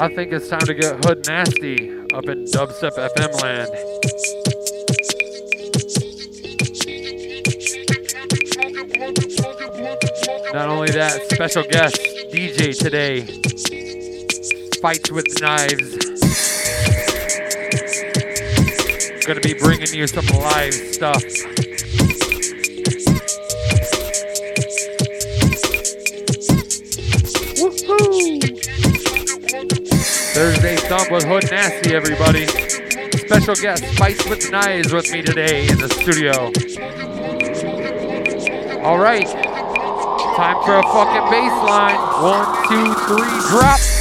I think it's time to get hood nasty up in Dubstep FM land. Not only that, special guest DJ today fights with knives. Gonna be bringing you some live stuff. Thursday Thump with Hood Nasty, everybody. Special guest Fights with Knives with me today in the studio. All right, time for a fucking bass line. One, two, three, drop.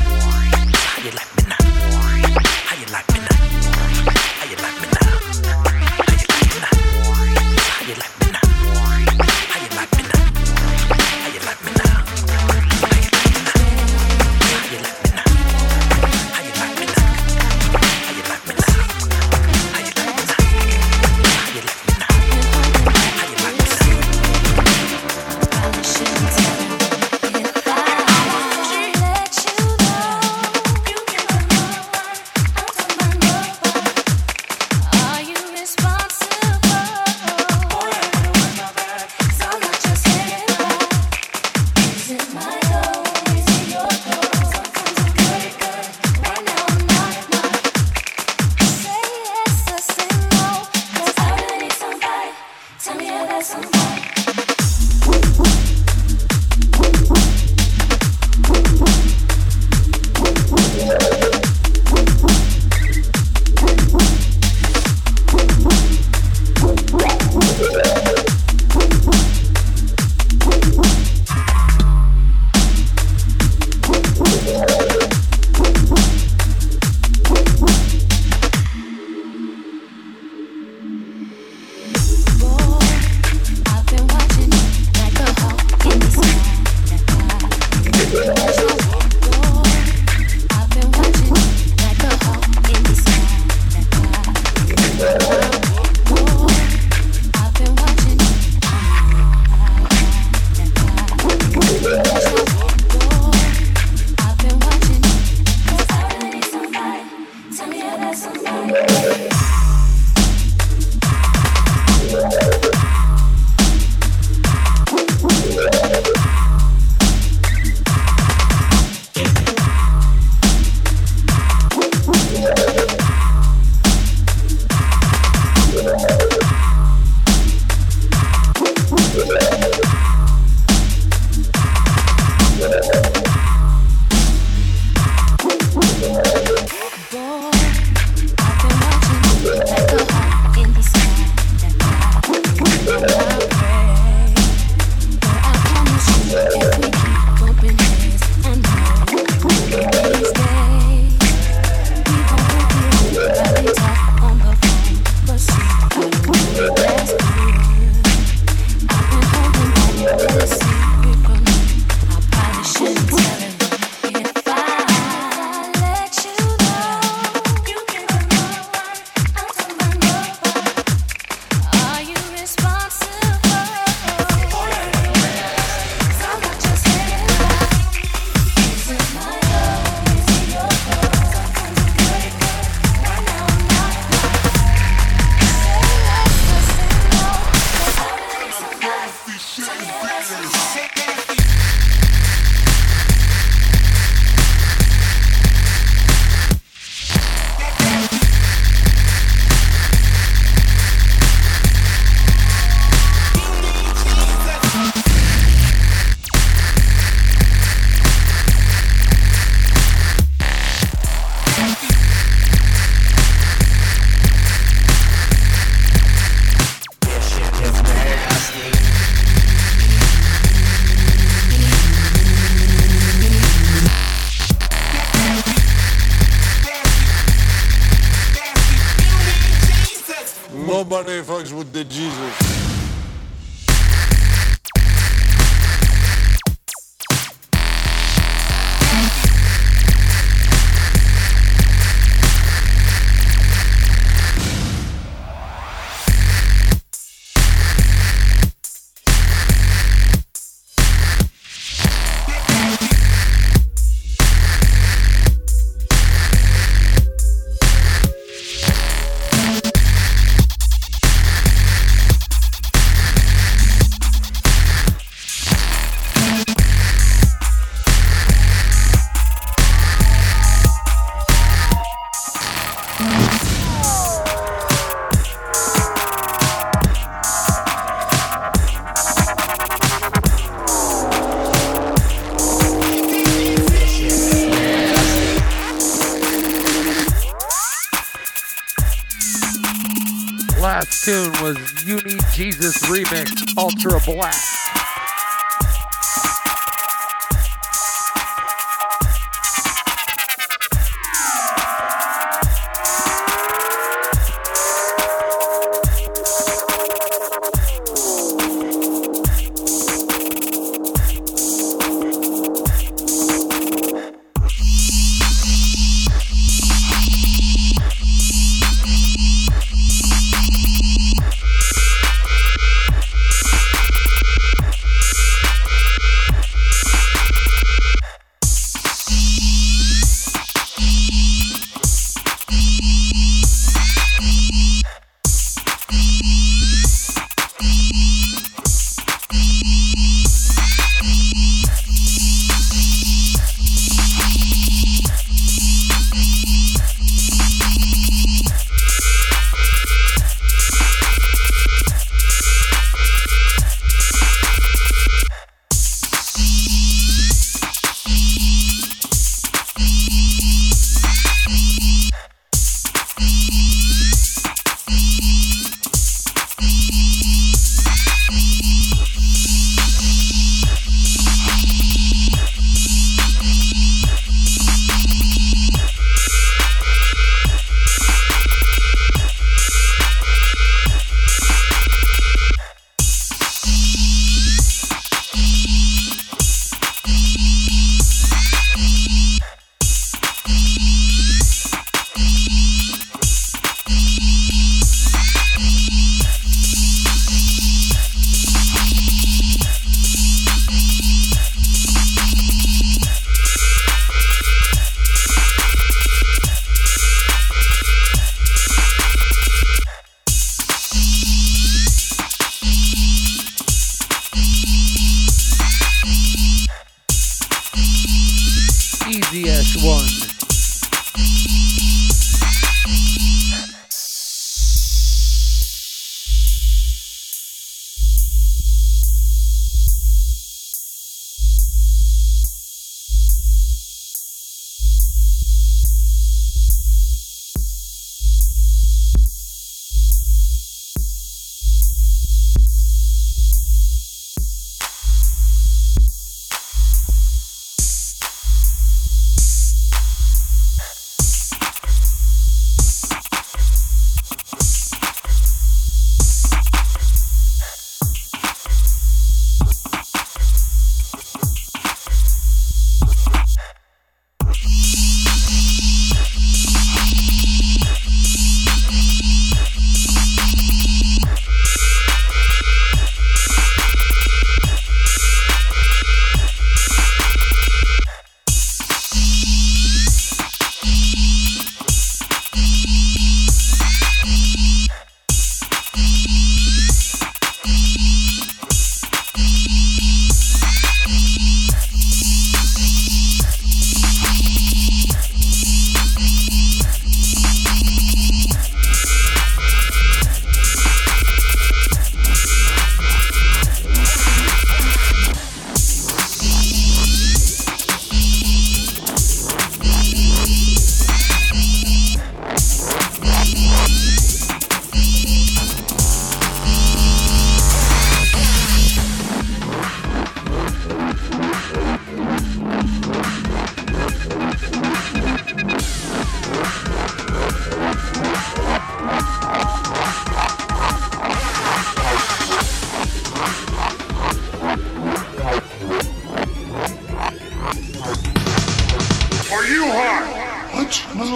How you like me now? How you like me now? How you like me now? How you like me now?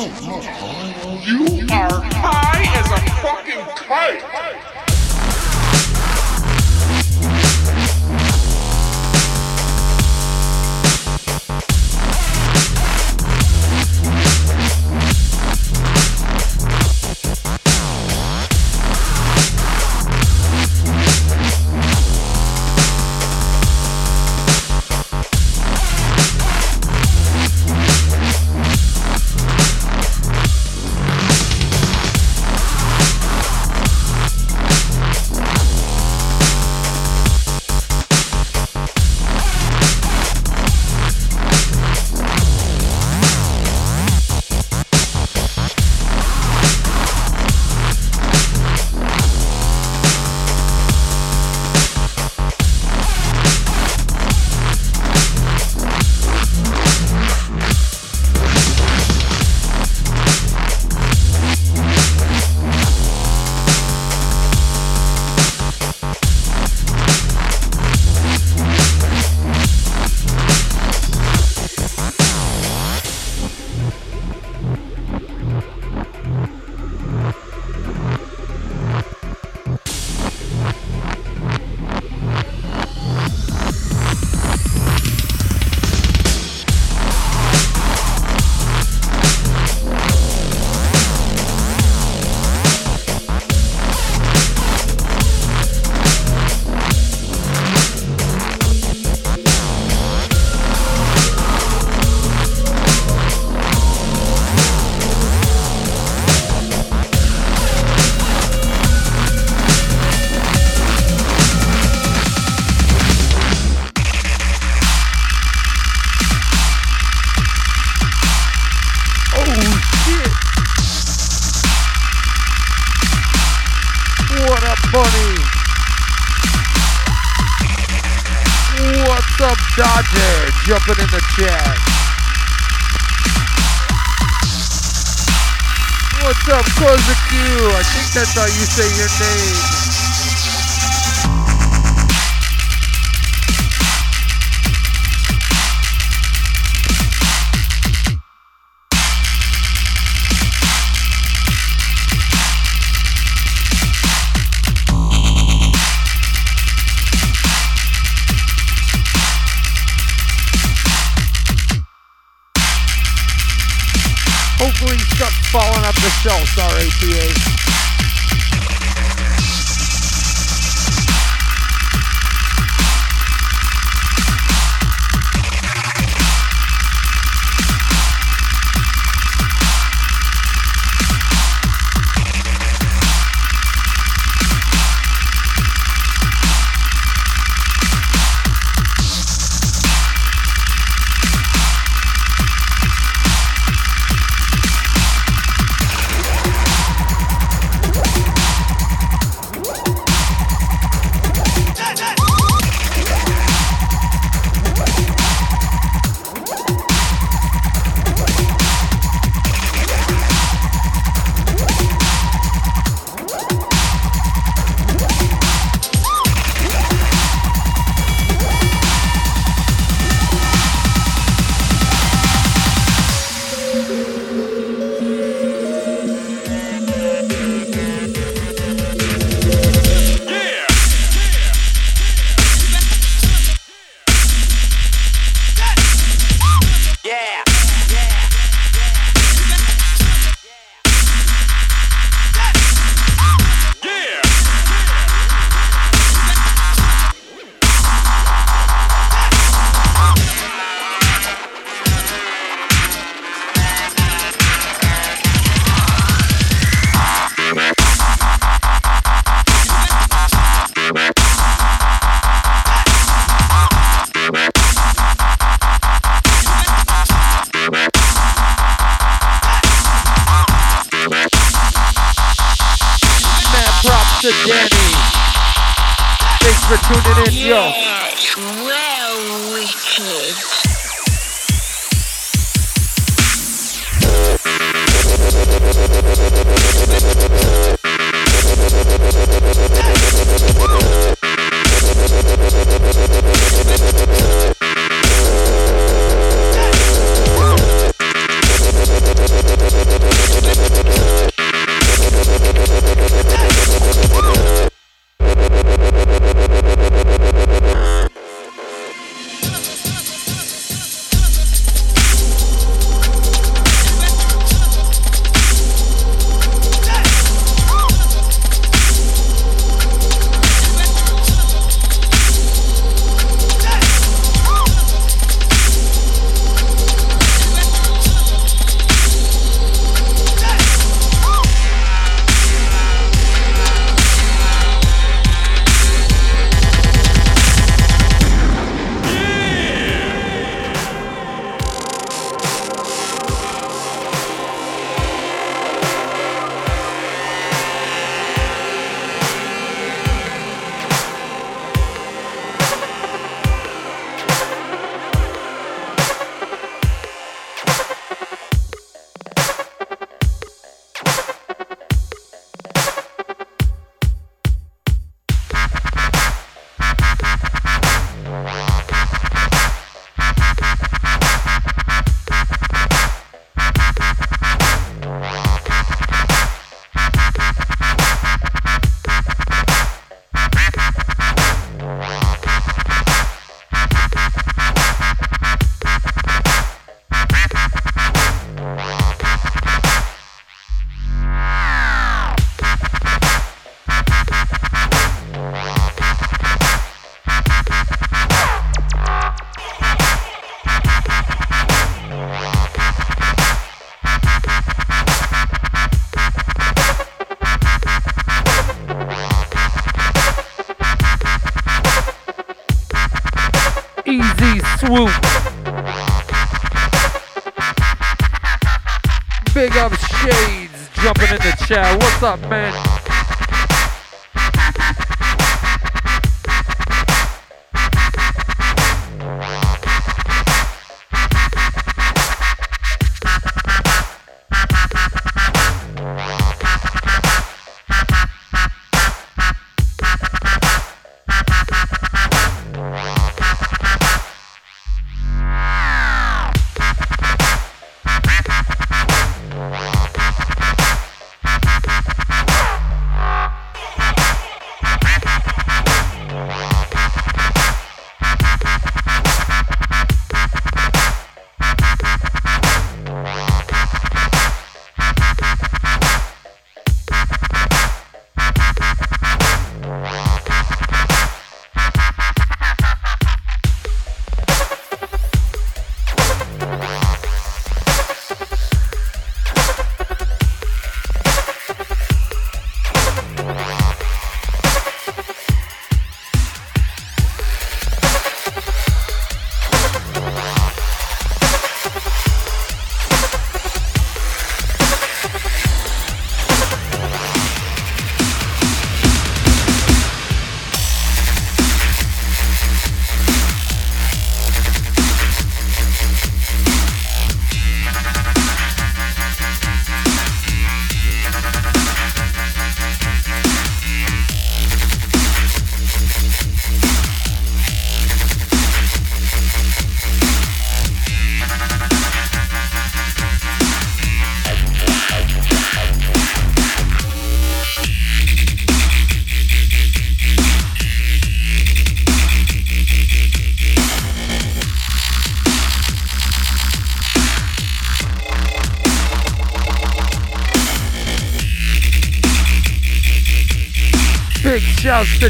You are high as a fucking kite. you say your name.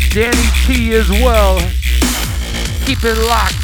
To Danny T as well. Keep it locked.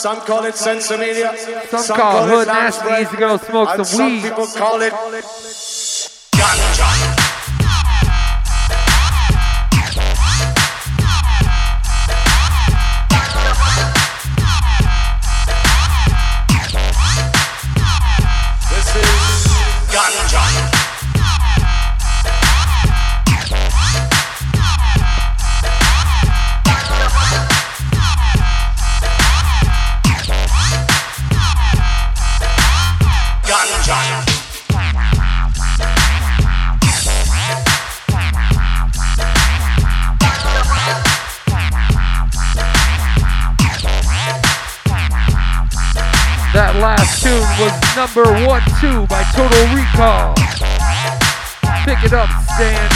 Some call it sinsemilla, Some call it hood nasty needs to go smoke some some weed. people call it number one two by Total Recall. Pick it up, Stan.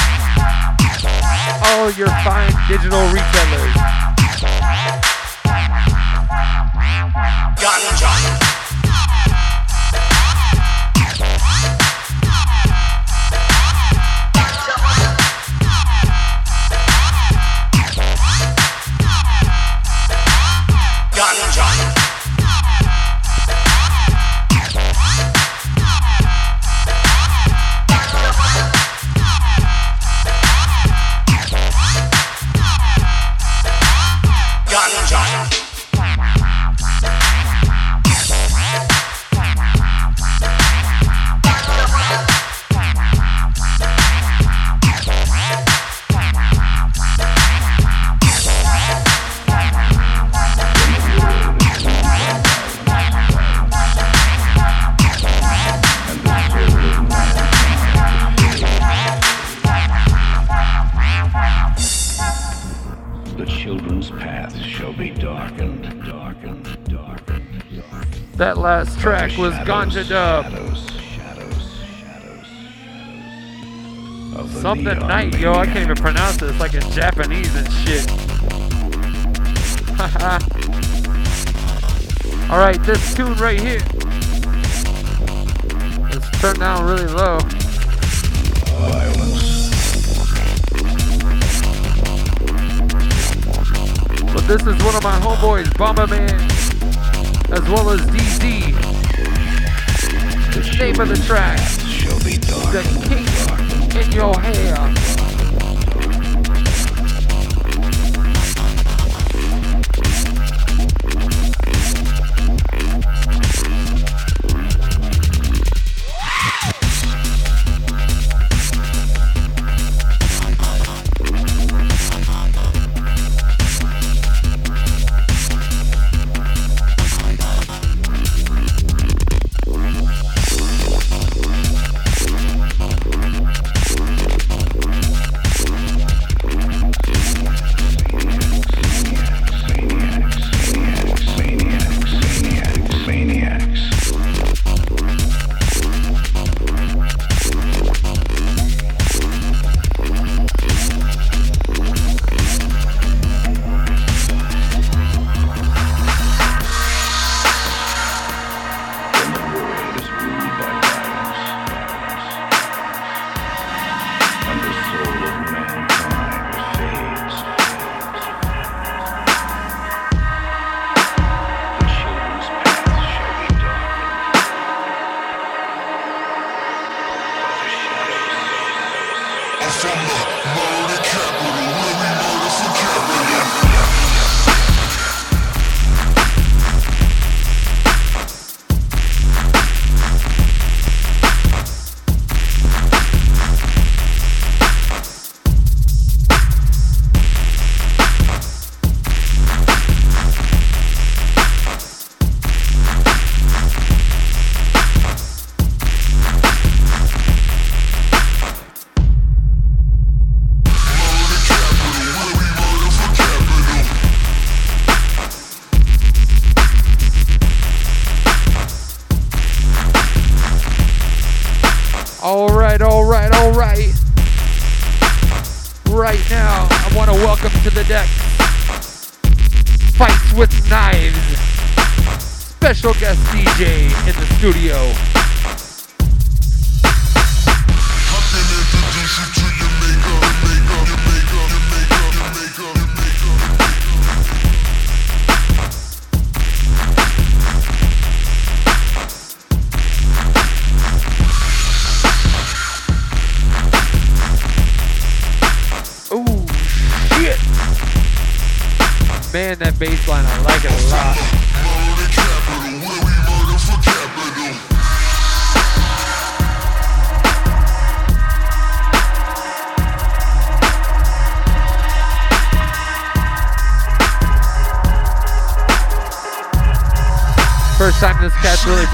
All your fine digital retailers. Ganja. Ganja. Track was Ganja Dub. Shadows, shadows, shadows, shadows. Something night, yo. I can't even pronounce it. It's like in Japanese and shit. Alright, this tune right here. Let's turn down really low. violence. But this is one of my homeboys, Bomberman, as well as DZ. The Name of the track, shall be The darkened, Kink in Your Hair.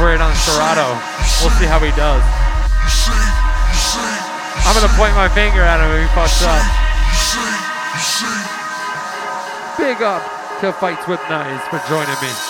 Really brayed on Serato. We'll see how he does. I'm gonna point my finger at him if he fucks up. Big up to Fights with Knives for joining me.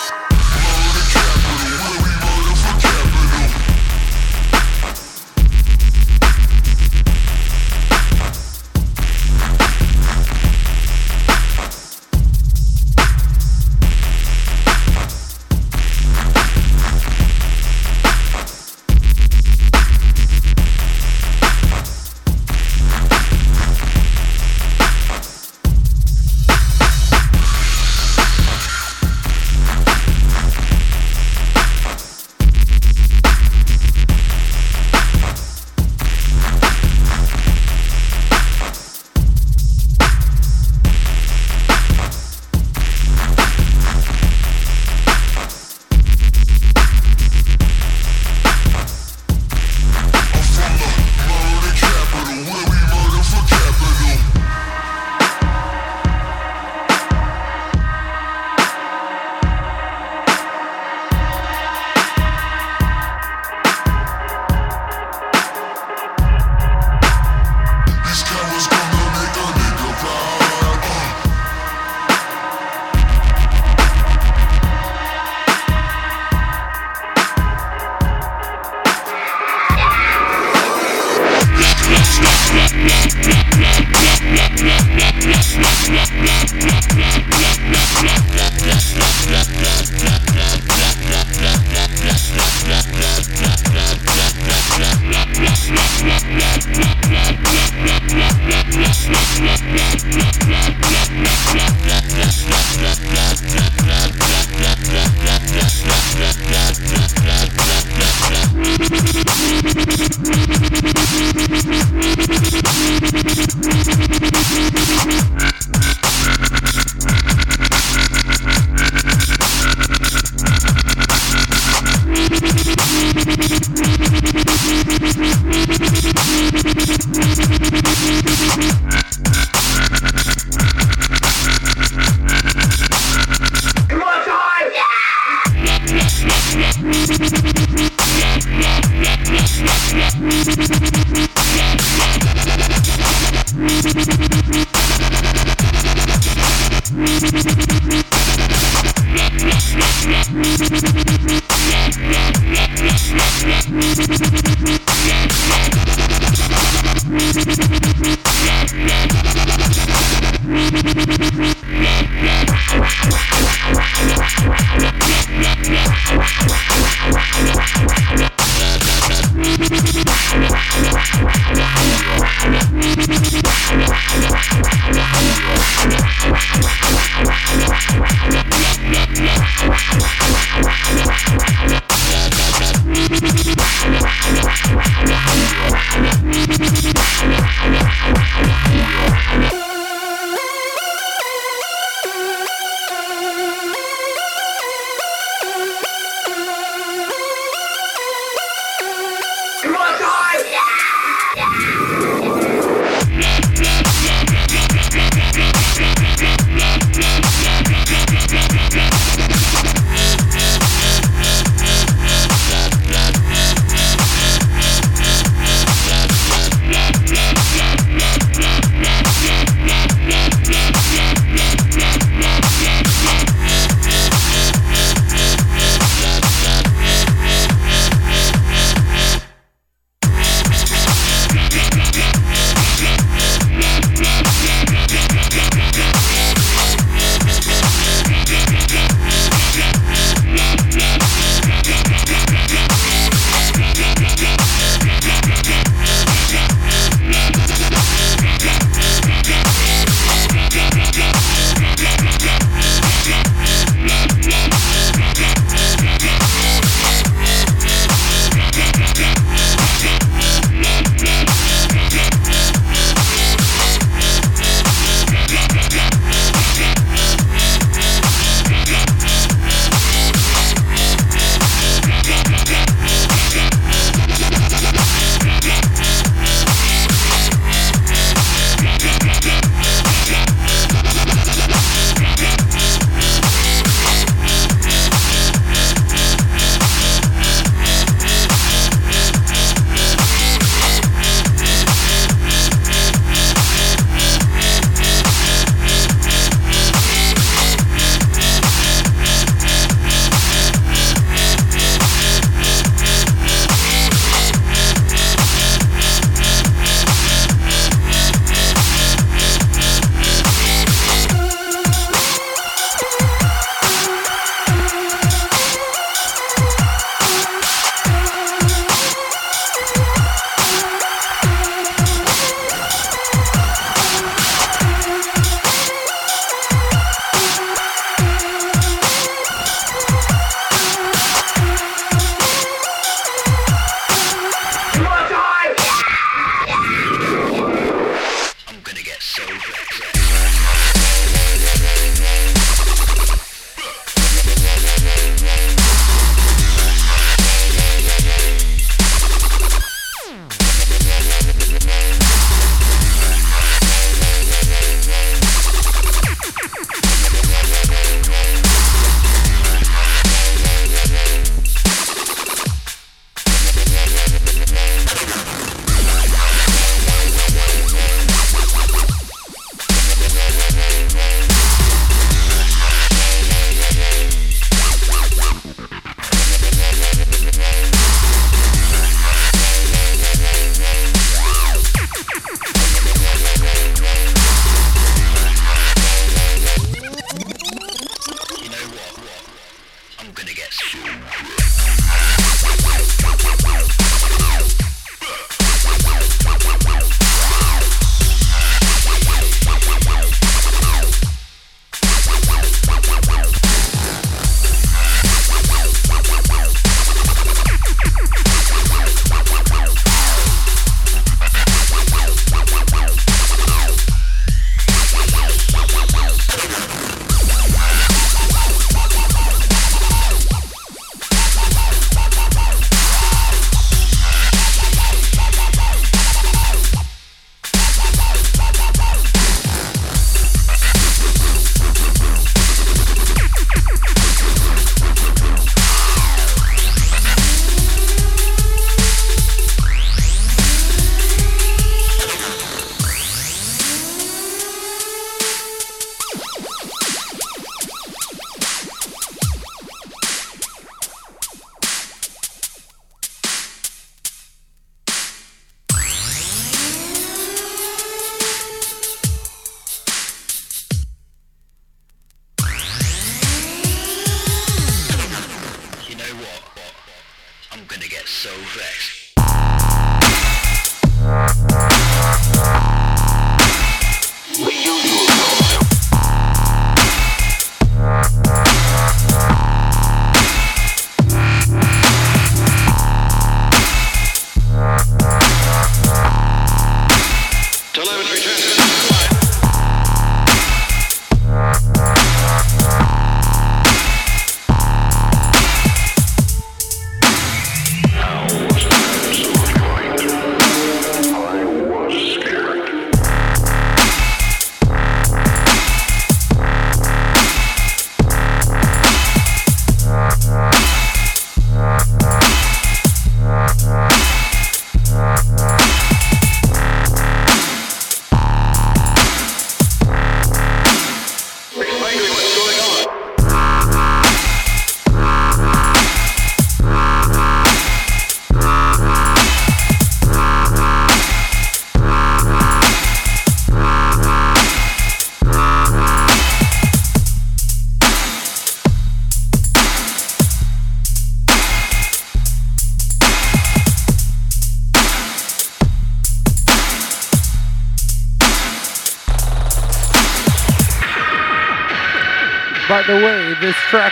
Yeah.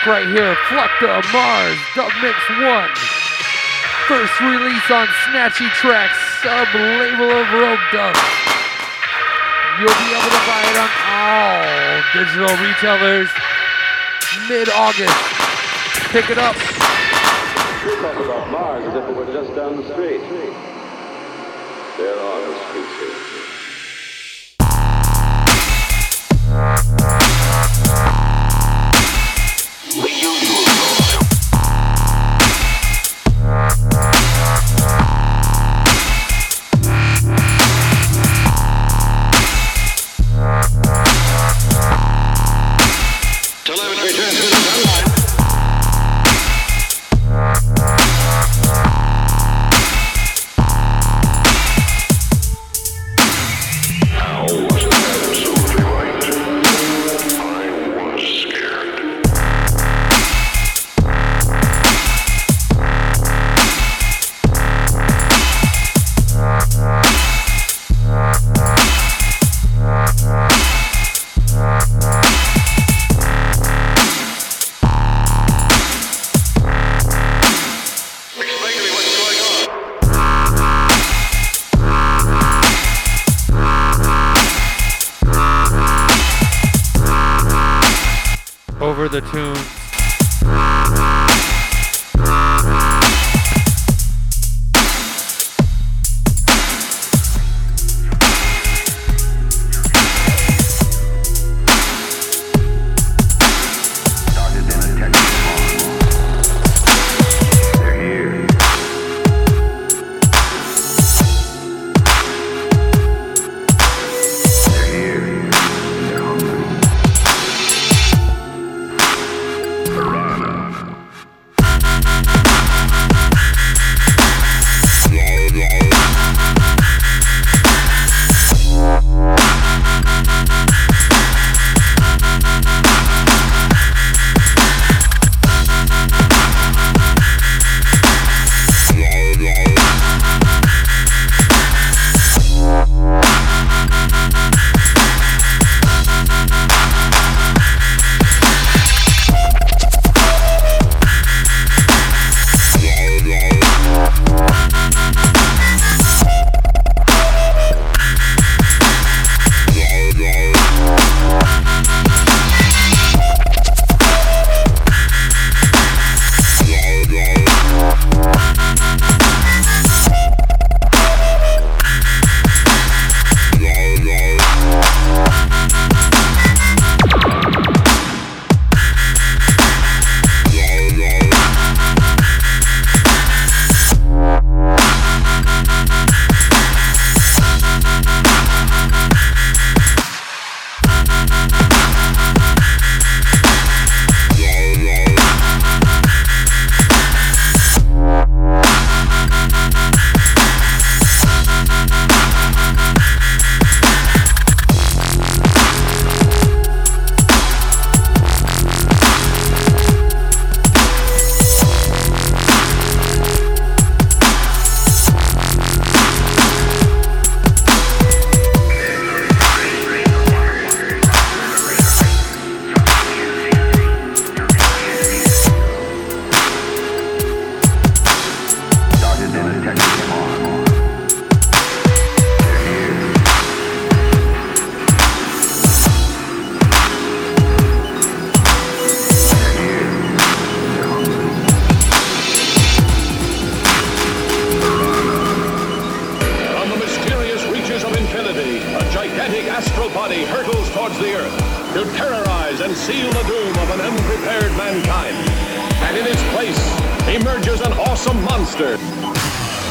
Right here, Flucta Mars Dub Mix 1. First release on Snatchy Tracks, sub label of Rogue Dub. You'll be able to buy it on all digital retailers mid August. Pick it up. Mars as if it were just down the street. Monster.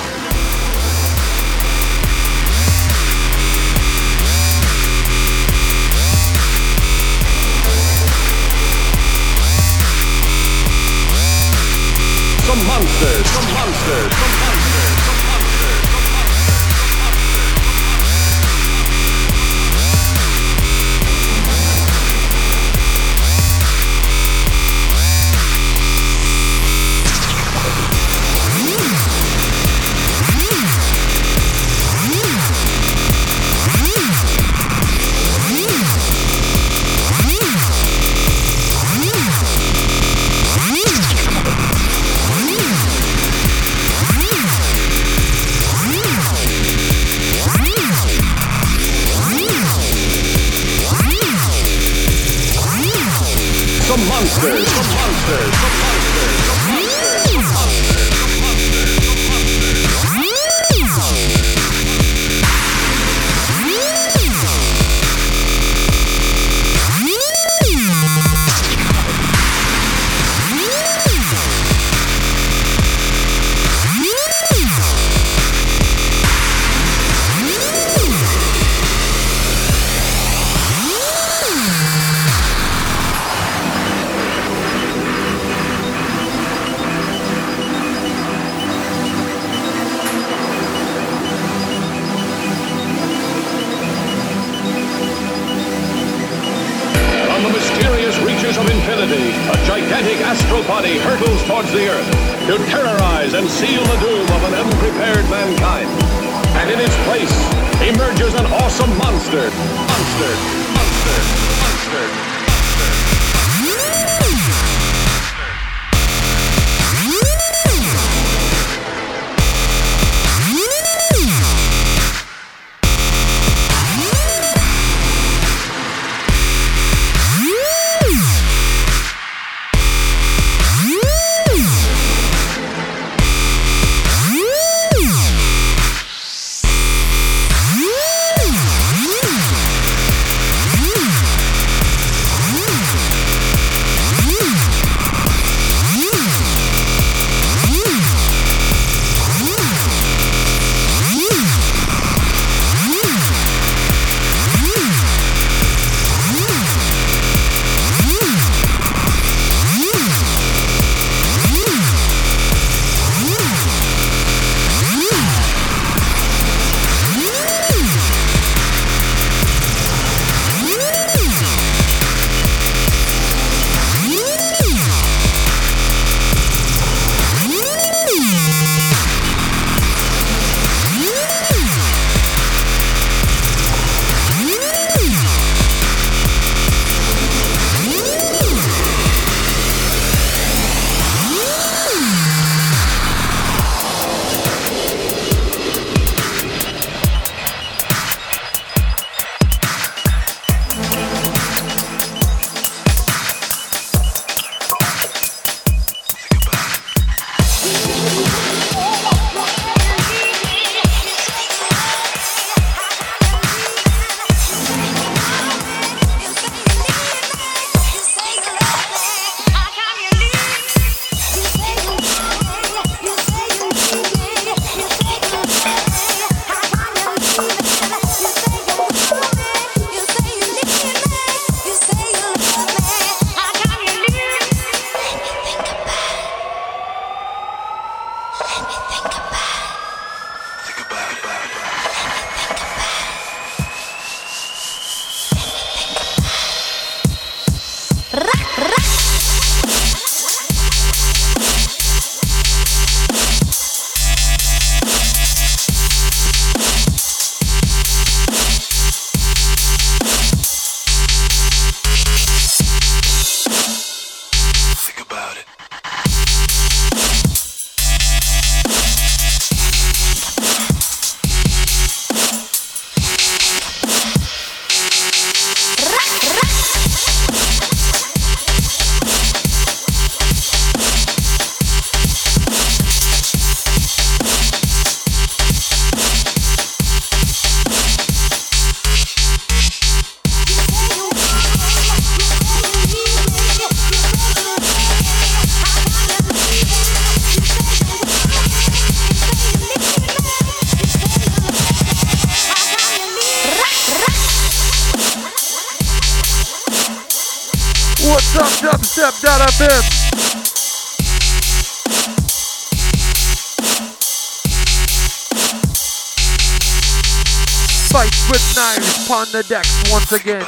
the decks once again.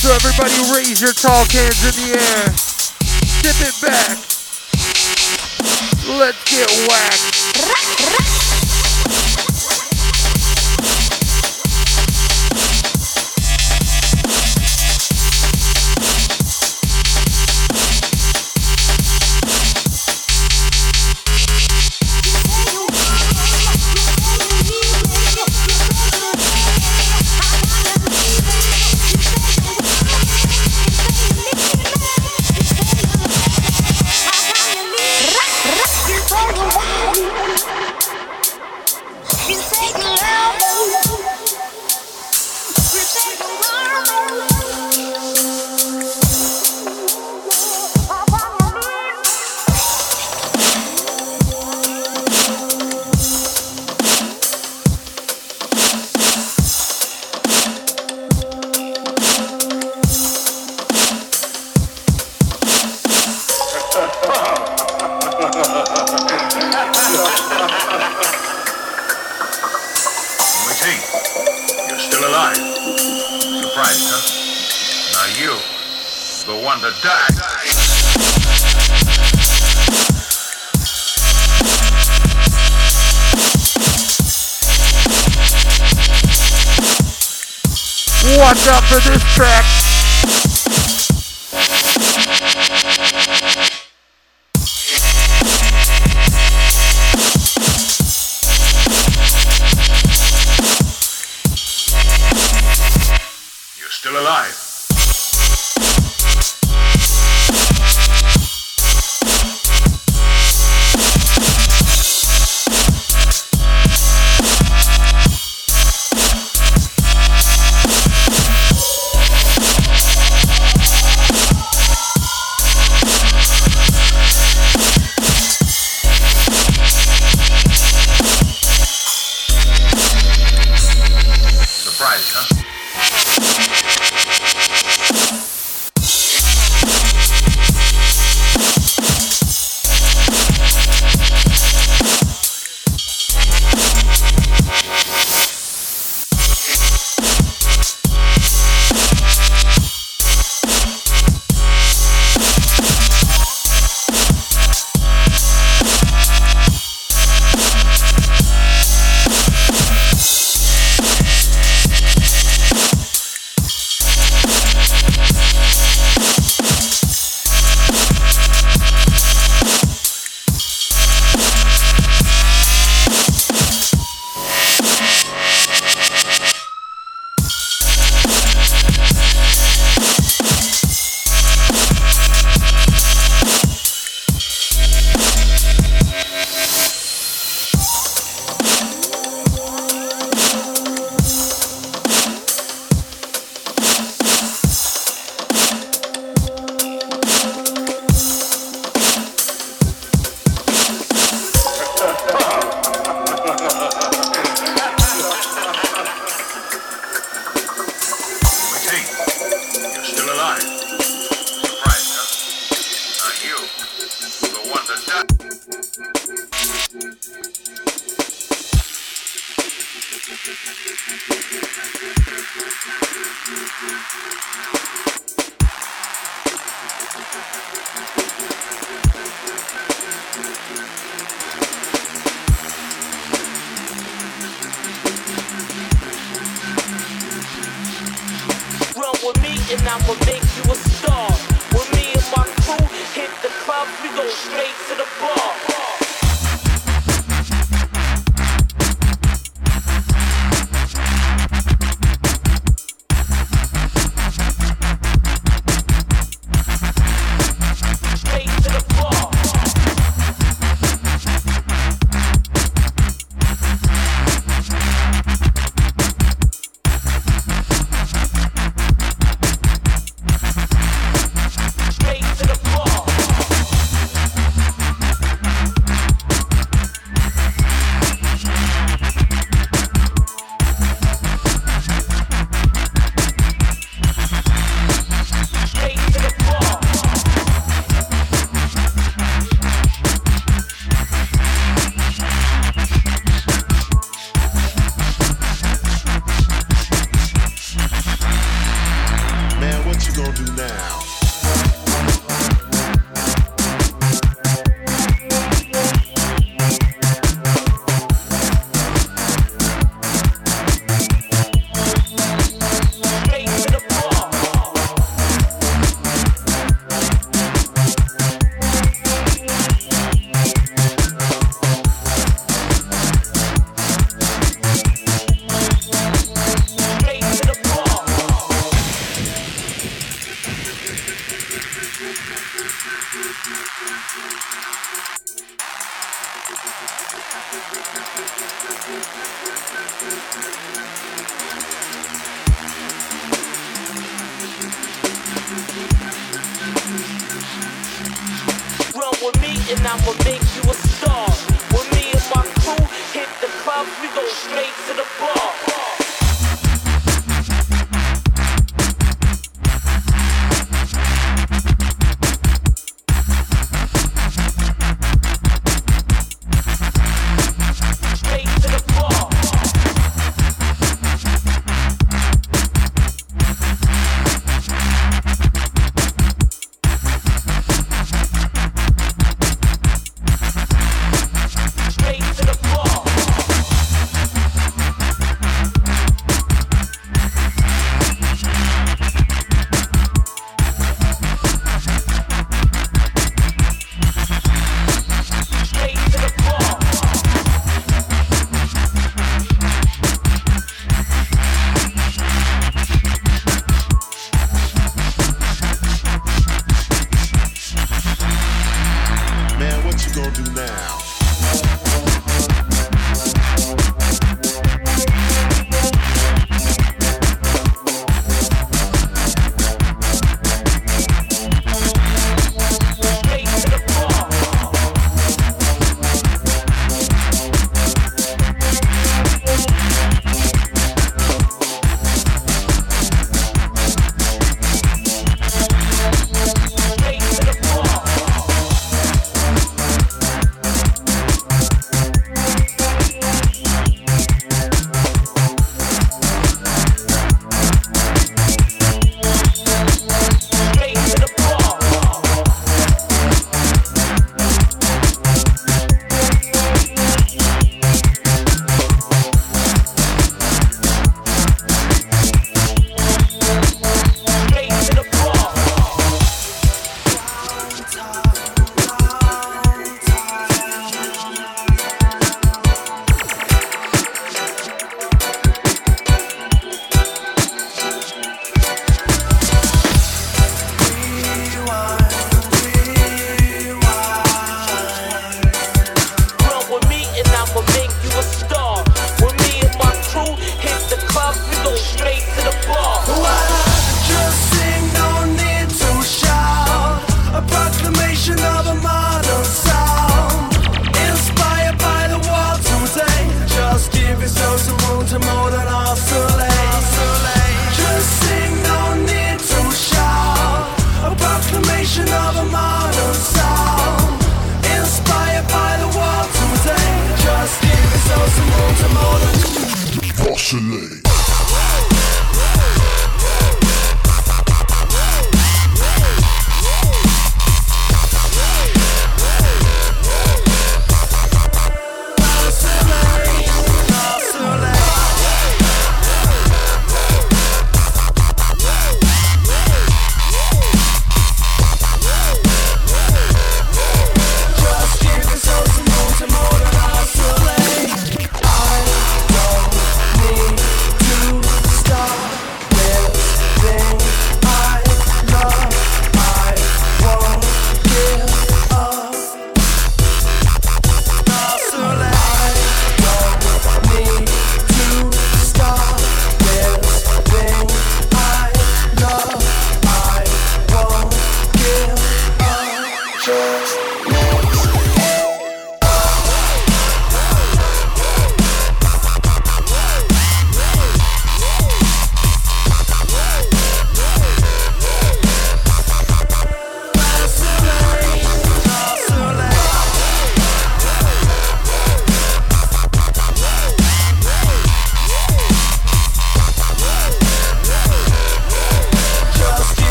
So everybody raise your tall cans in the air. Tip it back. Let's get whacked.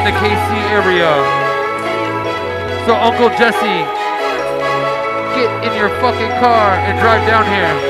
in the KC area. So Uncle Jesse, get in your fucking car and drive down here.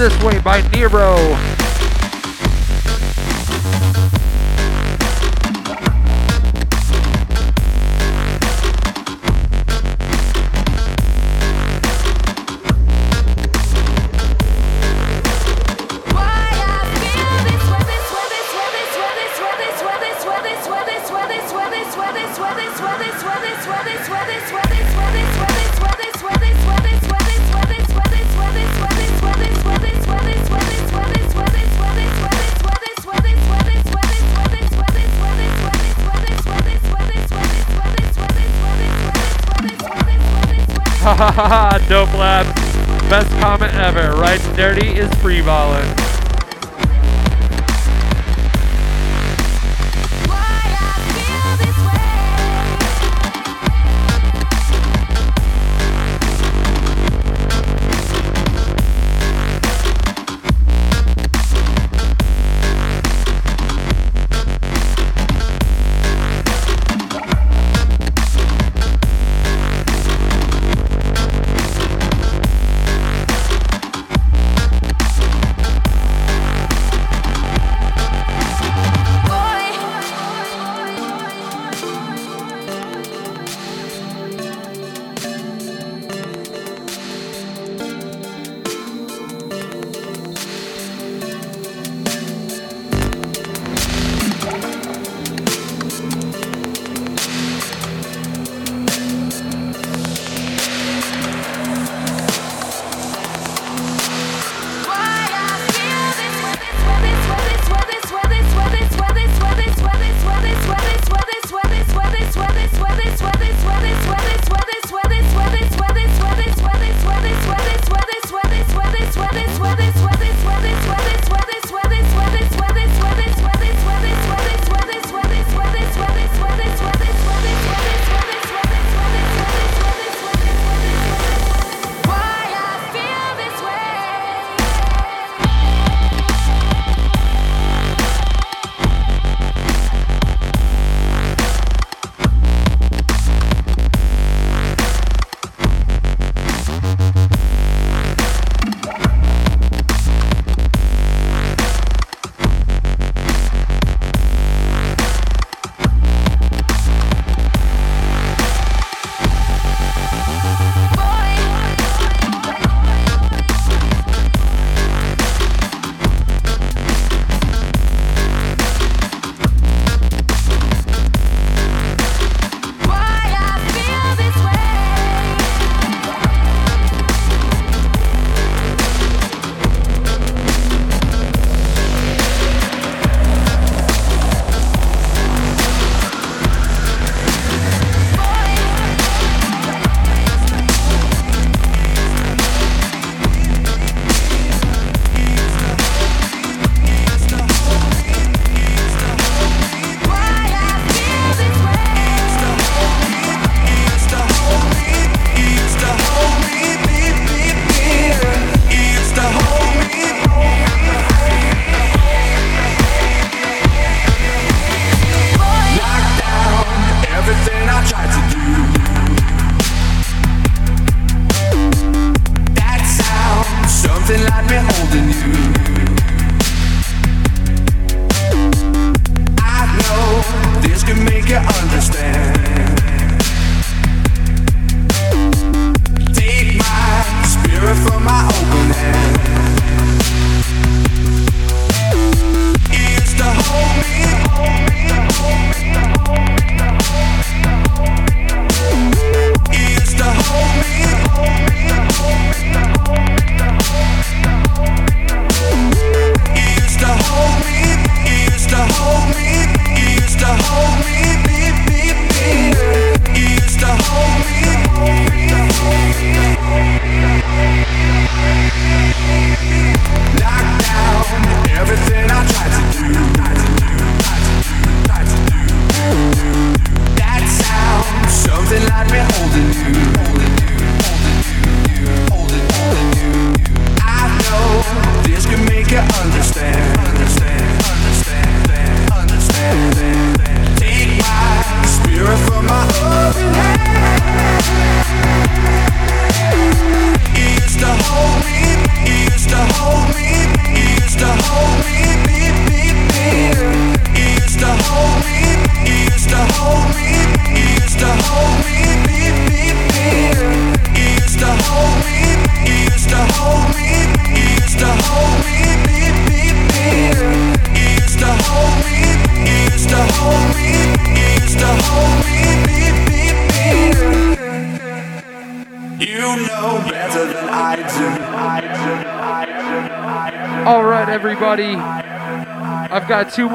this way by Nero. Dope Lab. Best comment ever, right? Dirty is free balling.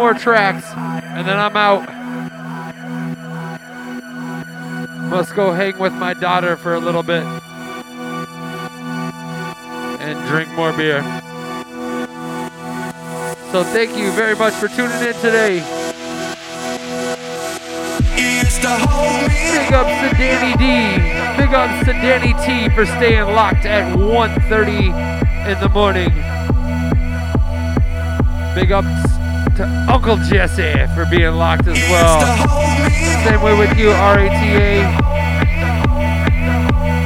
more tracks, and then I'm out. Must go hang with my daughter for a little bit and drink more beer. So thank you very much for tuning in today. Big ups to Danny D. Big ups to Danny T for staying locked at 1.30 in the morning. Big ups to Uncle Jesse for being locked as well. Same way with you, RATA.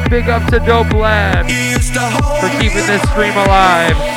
Big up to Dope Lab for keeping this stream alive.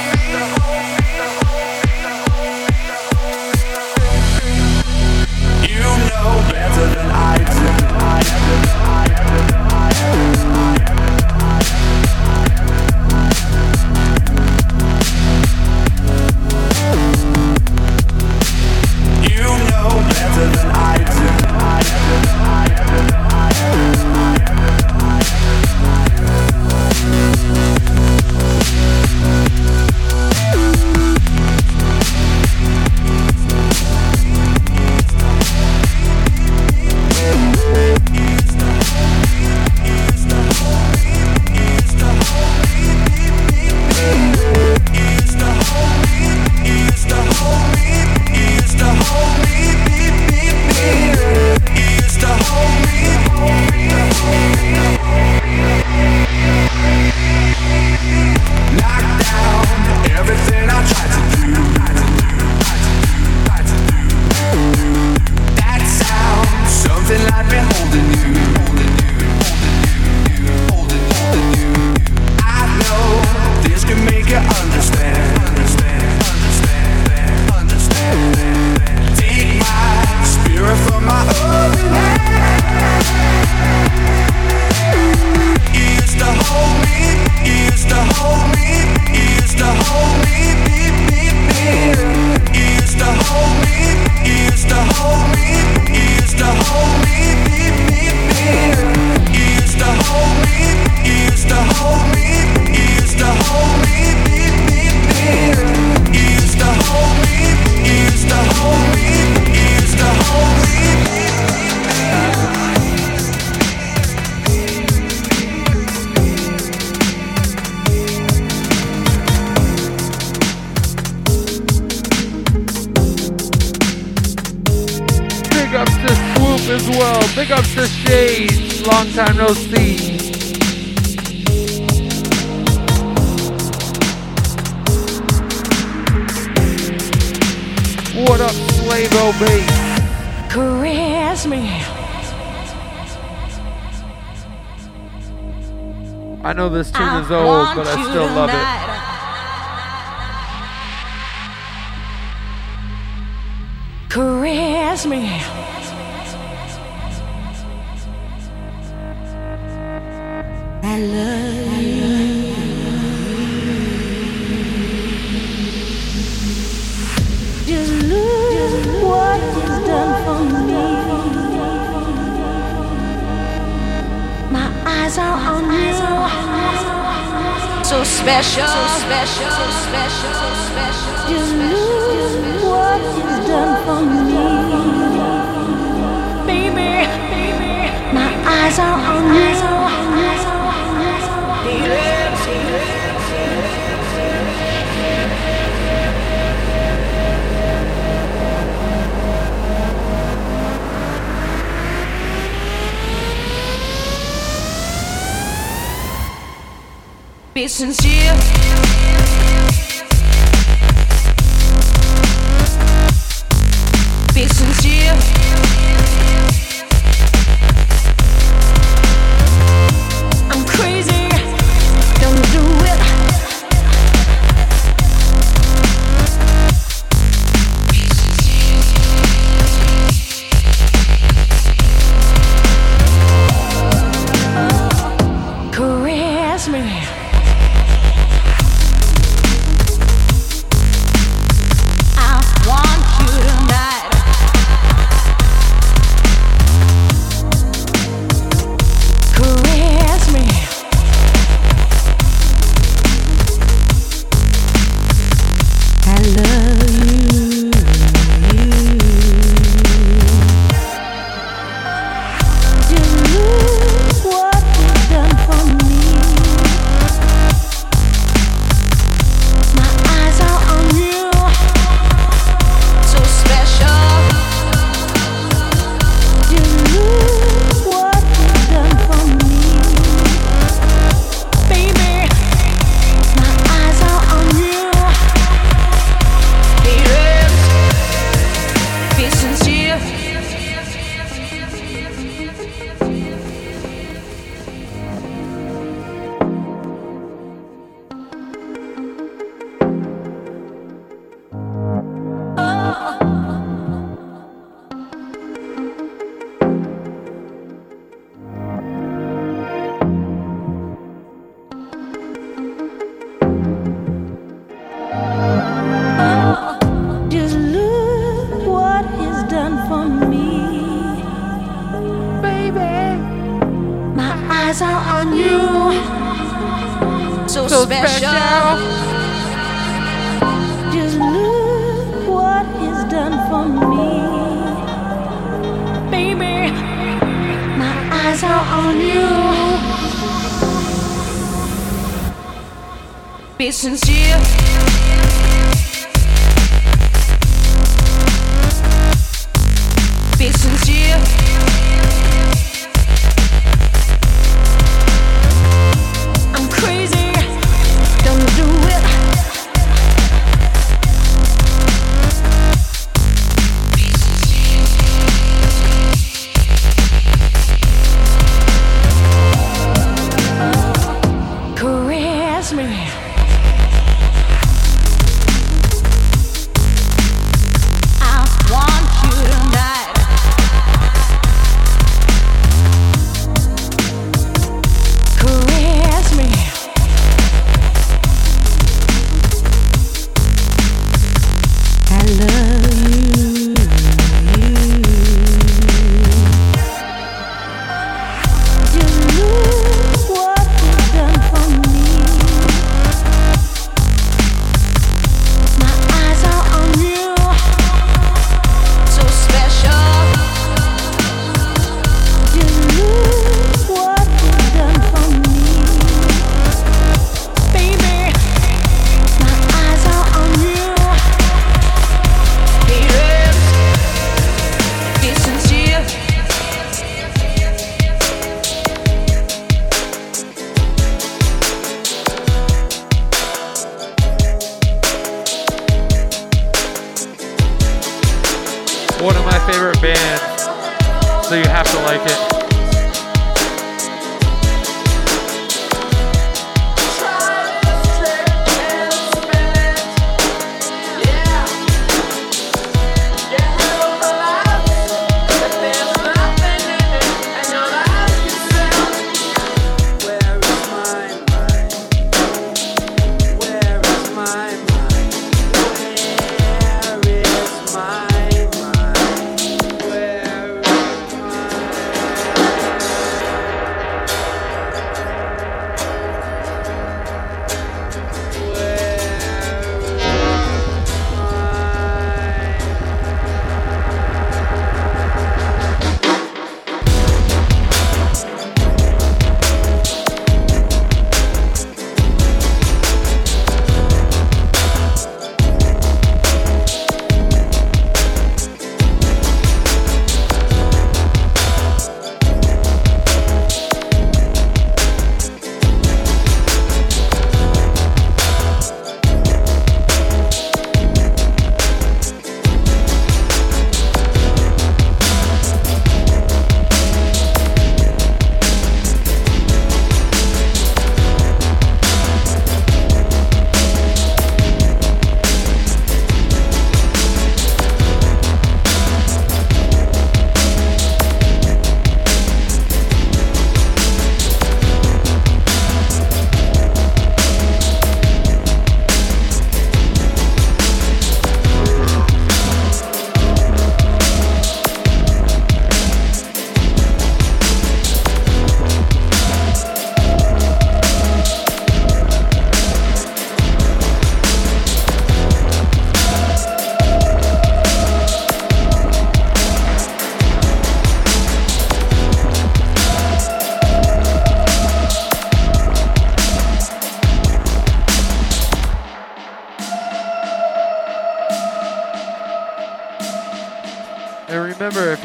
Want but I still love Be sincere.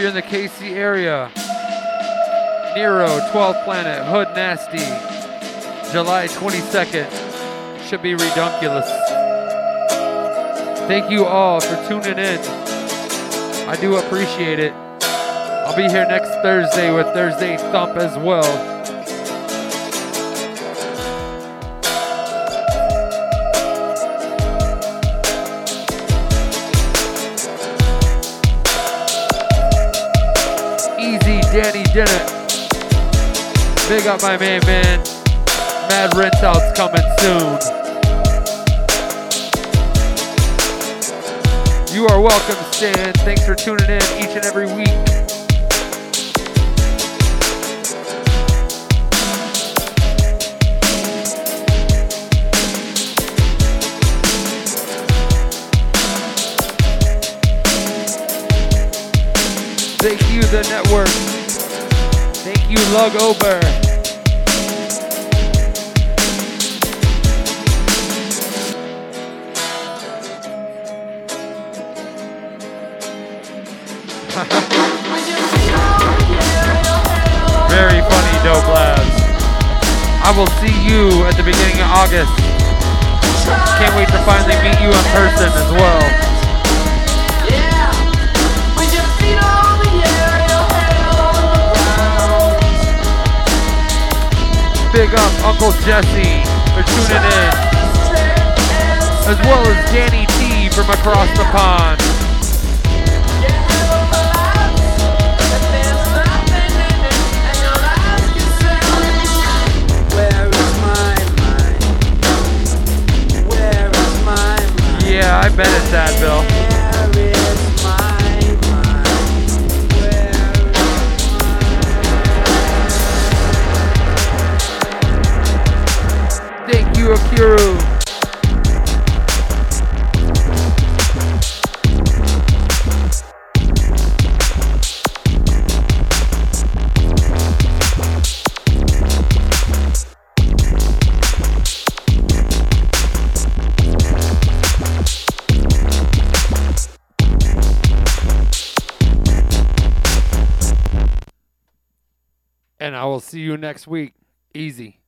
You're in the KC area, Nero, 12th Planet, Hood Nasty, July 22nd, should be redunculous. Thank you all for tuning in. I do appreciate it. I'll be here next Thursday with Thursday Thump as well. Big up my main man. Mad rinse out's coming soon. You are welcome, Stan. Thanks for tuning in each and every week. Thank you, the network. Thank you, Lug Ober. I will see you at the beginning of August. Can't wait to finally meet you in person as well. Big up Uncle Jesse for tuning in. As well as Danny T from across the pond. Yeah, I bet it's that, Bill. Thank you, Akiru. See you next week. Easy.